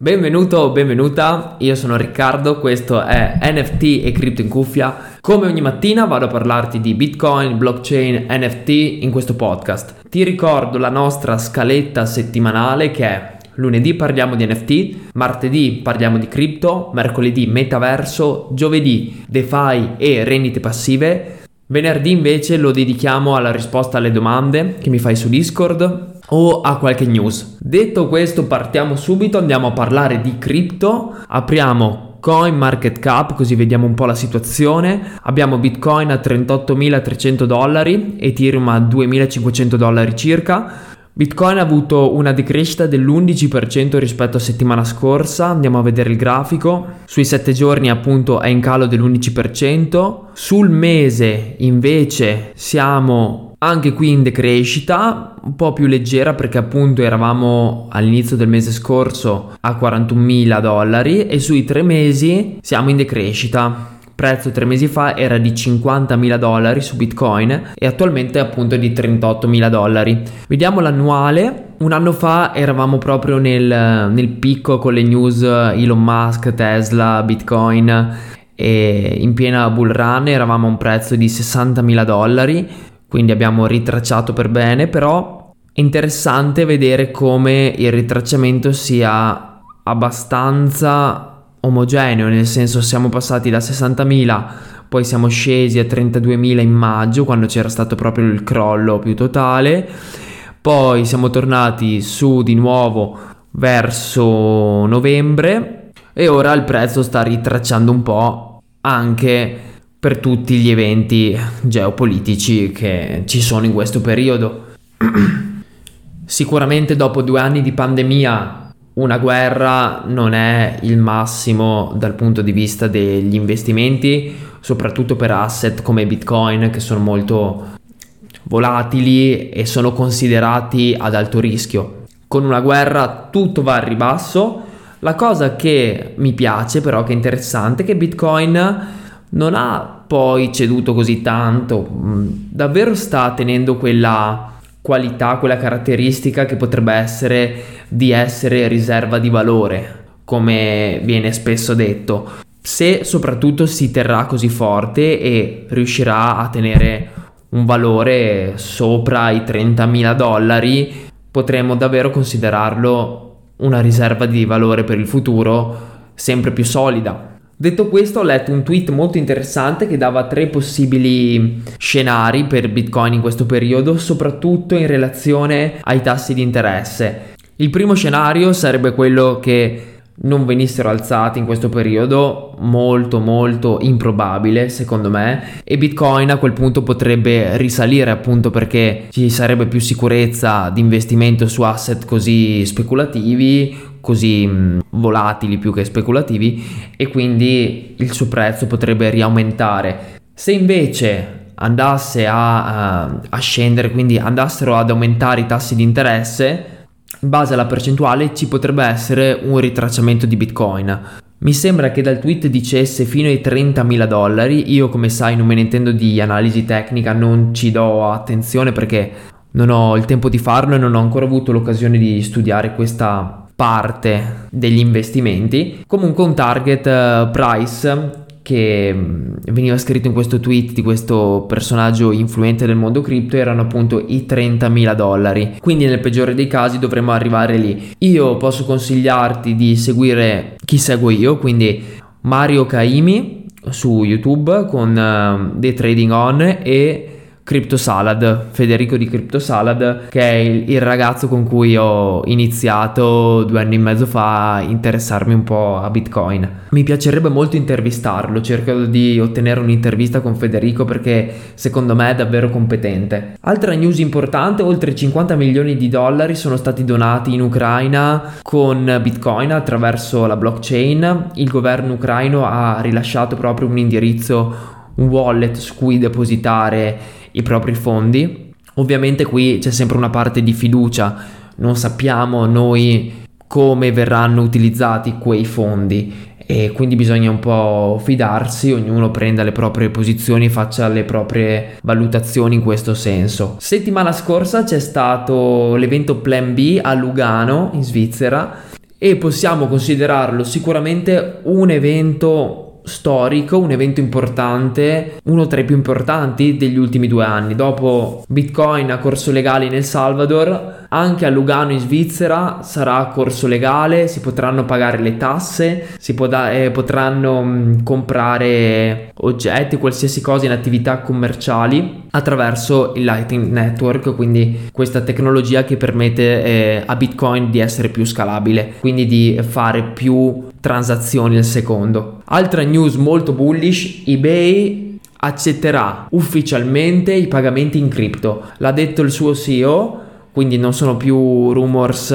Benvenuto o benvenuta, io sono Riccardo, questo è NFT e Crypto in cuffia. Come ogni mattina vado a parlarti di Bitcoin, blockchain, NFT in questo podcast. Ti ricordo la nostra scaletta settimanale che è lunedì parliamo di NFT, martedì parliamo di cripto, mercoledì metaverso, giovedì DeFi e rendite passive, venerdì invece lo dedichiamo alla risposta alle domande che mi fai su Discord o a qualche news. Detto questo, partiamo subito, andiamo a parlare di cripto. Apriamo Coin Market Cap, così vediamo un po' la situazione. Abbiamo Bitcoin a 38.300 dollari, Ethereum a 2.500 dollari circa. Bitcoin ha avuto una decrescita dell'11% rispetto a settimana scorsa, andiamo a vedere il grafico, sui 7 giorni appunto è in calo dell'11%, sul mese invece siamo anche qui in decrescita, un po' più leggera perché appunto eravamo all'inizio del mese scorso a 41.000 dollari e sui tre mesi siamo in decrescita. Prezzo tre mesi fa era di 50.000 dollari su Bitcoin e attualmente è appunto di 38.000 dollari. Vediamo l'annuale. Un anno fa eravamo proprio nel, nel picco con le news Elon Musk, Tesla, Bitcoin e in piena bull run eravamo a un prezzo di 60.000 dollari quindi abbiamo ritracciato per bene, però interessante vedere come il ritracciamento sia abbastanza omogeneo, nel senso siamo passati da 60.000, poi siamo scesi a 32.000 in maggio quando c'era stato proprio il crollo più totale, poi siamo tornati su di nuovo verso novembre e ora il prezzo sta ritracciando un po' anche per tutti gli eventi geopolitici che ci sono in questo periodo. Sicuramente dopo due anni di pandemia una guerra non è il massimo dal punto di vista degli investimenti, soprattutto per asset come Bitcoin che sono molto volatili e sono considerati ad alto rischio. Con una guerra tutto va al ribasso. La cosa che mi piace però, che è interessante, è che Bitcoin non ha poi ceduto così tanto, mm, davvero sta tenendo quella qualità, quella caratteristica che potrebbe essere di essere riserva di valore, come viene spesso detto. Se soprattutto si terrà così forte e riuscirà a tenere un valore sopra i 30.000 dollari, potremmo davvero considerarlo una riserva di valore per il futuro sempre più solida. Detto questo, ho letto un tweet molto interessante che dava tre possibili scenari per Bitcoin in questo periodo, soprattutto in relazione ai tassi di interesse. Il primo scenario sarebbe quello che non venissero alzati in questo periodo, molto molto improbabile secondo me, e Bitcoin a quel punto potrebbe risalire appunto perché ci sarebbe più sicurezza di investimento su asset così speculativi, così mh, volatili più che speculativi e quindi il suo prezzo potrebbe riaumentare. Se invece andasse a, a, a scendere, quindi andassero ad aumentare i tassi di interesse, in base alla percentuale ci potrebbe essere un ritracciamento di Bitcoin. Mi sembra che dal tweet dicesse fino ai 30.000 dollari, io come sai non me ne intendo di analisi tecnica, non ci do attenzione perché non ho il tempo di farlo e non ho ancora avuto l'occasione di studiare questa parte degli investimenti. Comunque un target uh, price che mm, veniva scritto in questo tweet di questo personaggio influente del mondo cripto erano appunto i 30.000 dollari. Quindi nel peggiore dei casi dovremmo arrivare lì. Io posso consigliarti di seguire chi seguo io, quindi Mario Caimi su YouTube con uh, The Trading On e CryptoSalad, Federico di CryptoSalad, che è il, il, ragazzo con cui ho iniziato due anni e mezzo fa a interessarmi un po' a Bitcoin. Mi piacerebbe molto intervistarlo, cerco di ottenere un'intervista con Federico perché secondo me è davvero competente. Altra news importante, oltre 50 milioni di dollari sono stati donati in Ucraina con Bitcoin attraverso la blockchain. Il governo ucraino ha rilasciato proprio un indirizzo un wallet su cui depositare i propri fondi. Ovviamente qui c'è sempre una parte di fiducia, non sappiamo noi come verranno utilizzati quei fondi e quindi bisogna un po' fidarsi, ognuno prenda le proprie posizioni faccia le proprie valutazioni in questo senso. Settimana scorsa c'è stato l'evento Plan B a Lugano in Svizzera e possiamo considerarlo sicuramente un evento storico, un evento importante, uno tra i più importanti degli ultimi due anni. Dopo Bitcoin a corso legale in El Salvador, anche a Lugano in Svizzera sarà corso legale, si potranno pagare le tasse, si da- eh, potranno mm, comprare oggetti, qualsiasi cosa in attività commerciali attraverso il Lightning Network, quindi questa tecnologia che permette eh, a Bitcoin di essere più scalabile, quindi di fare più transazioni al secondo. Altra news molto bullish, eBay accetterà ufficialmente i pagamenti in cripto. L'ha detto il suo CEO, quindi non sono più rumors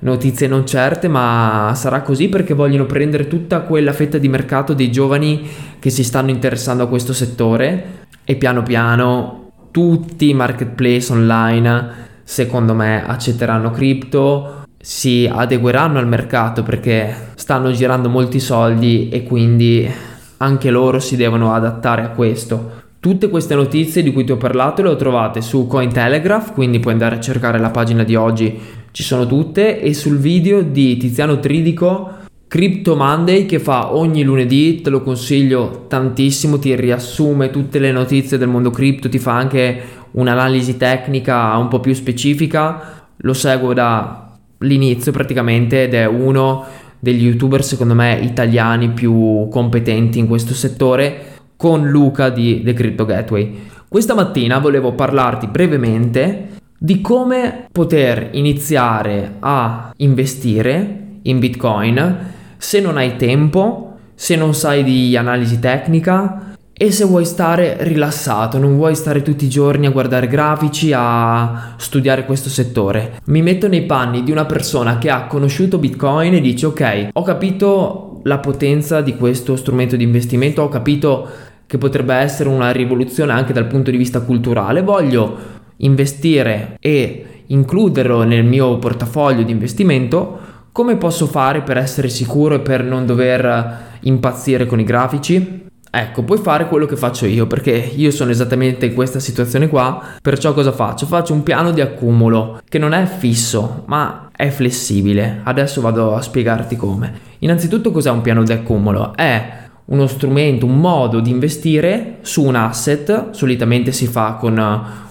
notizie non certe, ma sarà così perché vogliono prendere tutta quella fetta di mercato dei giovani che si stanno interessando a questo settore e piano piano tutti i marketplace online secondo me accetteranno cripto si adegueranno al mercato perché stanno girando molti soldi e quindi anche loro si devono adattare a questo. Tutte queste notizie di cui ti ho parlato le ho trovate su Cointelegraph, quindi puoi andare a cercare la pagina di oggi, ci sono tutte, e sul video di Tiziano Tridico Crypto Monday che fa ogni lunedì, te lo consiglio tantissimo, ti riassume tutte le notizie del mondo cripto, ti fa anche un'analisi tecnica un po' più specifica, lo seguo da l'inizio praticamente ed è uno degli youtuber secondo me italiani più competenti in questo settore con Luca di The Crypto Gateway. Questa mattina volevo parlarti brevemente di come poter iniziare a investire in Bitcoin se non hai tempo, se non sai di analisi tecnica, e se vuoi stare rilassato, non vuoi stare tutti i giorni a guardare grafici, a studiare questo settore. Mi metto nei panni di una persona che ha conosciuto Bitcoin e dice ok, ho capito la potenza di questo strumento di investimento, ho capito che potrebbe essere una rivoluzione anche dal punto di vista culturale, voglio investire e includerlo nel mio portafoglio di investimento, come posso fare per essere sicuro e per non dover impazzire con i grafici? Ecco, puoi fare quello che faccio io perché io sono esattamente in questa situazione qua, perciò cosa faccio? Faccio un piano di accumulo che non è fisso, ma è flessibile. Adesso vado a spiegarti come. Innanzitutto cos'è un piano di accumulo? È uno strumento, un modo di investire su un asset, solitamente si fa con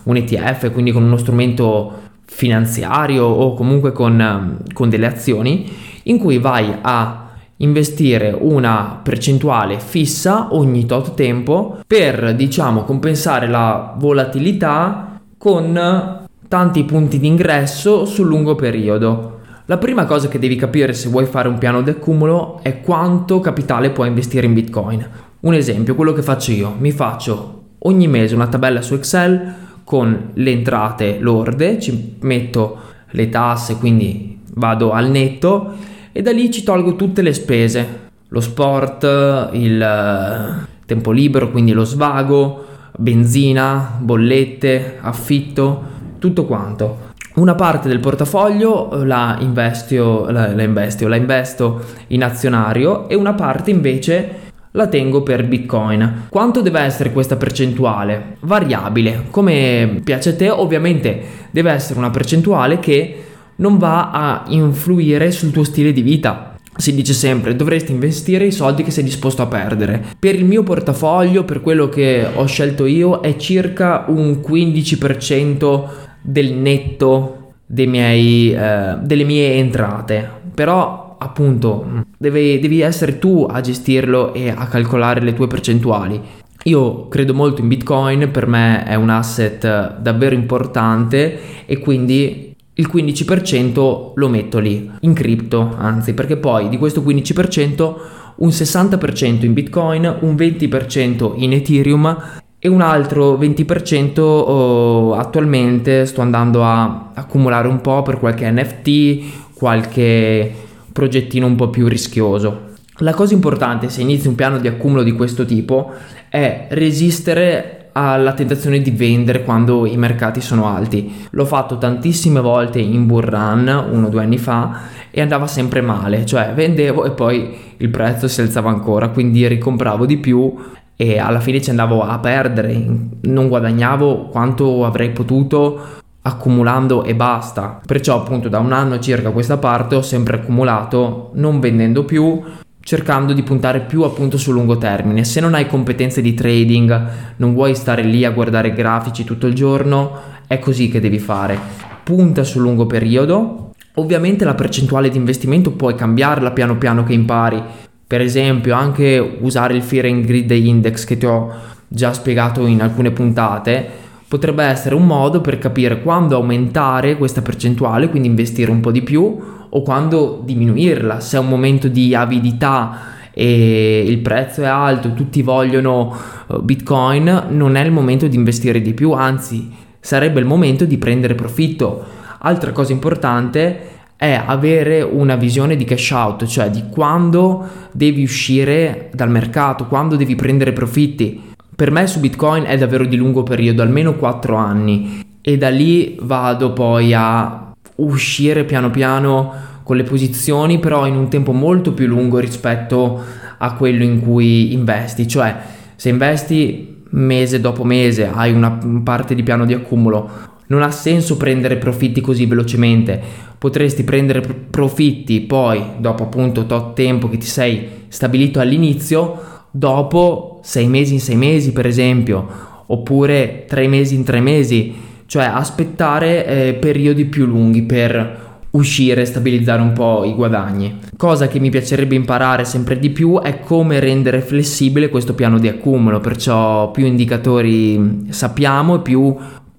un ETF, quindi con uno strumento finanziario o comunque con, con delle azioni, in cui vai a investire una percentuale fissa ogni tot tempo per diciamo compensare la volatilità con tanti punti di ingresso sul lungo periodo. La prima cosa che devi capire se vuoi fare un piano di accumulo è quanto capitale puoi investire in Bitcoin. Un esempio, quello che faccio io, mi faccio ogni mese una tabella su Excel con le entrate lorde, ci metto le tasse, quindi vado al netto e da lì ci tolgo tutte le spese, lo sport, il eh, tempo libero, quindi lo svago, benzina, bollette, affitto, tutto quanto. Una parte del portafoglio la investio, la, la investio, la investo in azionario e una parte invece la tengo per Bitcoin. Quanto deve essere questa percentuale? Variabile, come piace a te, ovviamente deve essere una percentuale che non va a influire sul tuo stile di vita. Si dice sempre dovresti investire i soldi che sei disposto a perdere. Per il mio portafoglio, per quello che ho scelto io, è circa un 15% del netto miei, eh, delle mie entrate. Però appunto devi, devi essere tu a gestirlo e a calcolare le tue percentuali. Io credo molto in Bitcoin, per me è un asset davvero importante e quindi il 15% lo metto lì, in cripto, anzi, perché poi di questo 15% un 60% in Bitcoin, un 20% in Ethereum e un altro 20% oh, attualmente sto andando a accumulare un po' per qualche NFT, qualche progettino un po' più rischioso. La cosa importante se inizi un piano di accumulo di questo tipo è resistere ha la tentazione di vendere quando i mercati sono alti. L'ho fatto tantissime volte in bull run uno o due anni fa e andava sempre male, cioè vendevo e poi il prezzo si alzava ancora, quindi ricompravo di più e alla fine ci andavo a perdere, non guadagnavo quanto avrei potuto accumulando e basta. Perciò appunto da un anno circa a questa parte ho sempre accumulato, non vendendo più, cercando di puntare più appunto sul lungo termine. Se non hai competenze di trading, non vuoi stare lì a guardare grafici tutto il giorno, è così che devi fare. Punta sul lungo periodo. Ovviamente la percentuale di investimento puoi cambiarla piano piano che impari. Per esempio, anche usare il Fear and Grid Index che ti ho già spiegato in alcune puntate potrebbe essere un modo per capire quando aumentare questa percentuale, quindi investire un po' di più, o quando diminuirla. Se è un momento di avidità e il prezzo è alto, tutti vogliono eh, Bitcoin, non è il momento di investire di più, anzi sarebbe il momento di prendere profitto. Altra cosa importante è avere una visione di cash out, cioè di quando devi uscire dal mercato, quando devi prendere profitti. Per me su Bitcoin è davvero di lungo periodo, almeno 4 anni e da lì vado poi a uscire piano piano con le posizioni, però in un tempo molto più lungo rispetto a quello in cui investi, cioè se investi mese dopo mese, hai una parte di piano di accumulo, non ha senso prendere profitti così velocemente. Potresti prendere profitti poi, dopo appunto tot tempo che ti sei stabilito all'inizio, dopo sei mesi in sei mesi per esempio, oppure tre mesi in tre mesi, cioè aspettare eh, periodi più lunghi per uscire e stabilizzare un po' i guadagni. Cosa che mi piacerebbe imparare sempre di più è come rendere flessibile questo piano di accumulo, perciò più indicatori sappiamo e più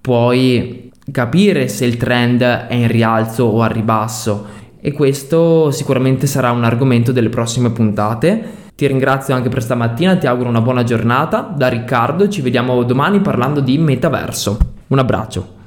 puoi capire se il trend è in rialzo o a ribasso e questo sicuramente sarà un argomento delle prossime puntate. Ti ringrazio anche per stamattina, ti auguro una buona giornata. Da Riccardo ci vediamo domani parlando di metaverso. Un abbraccio.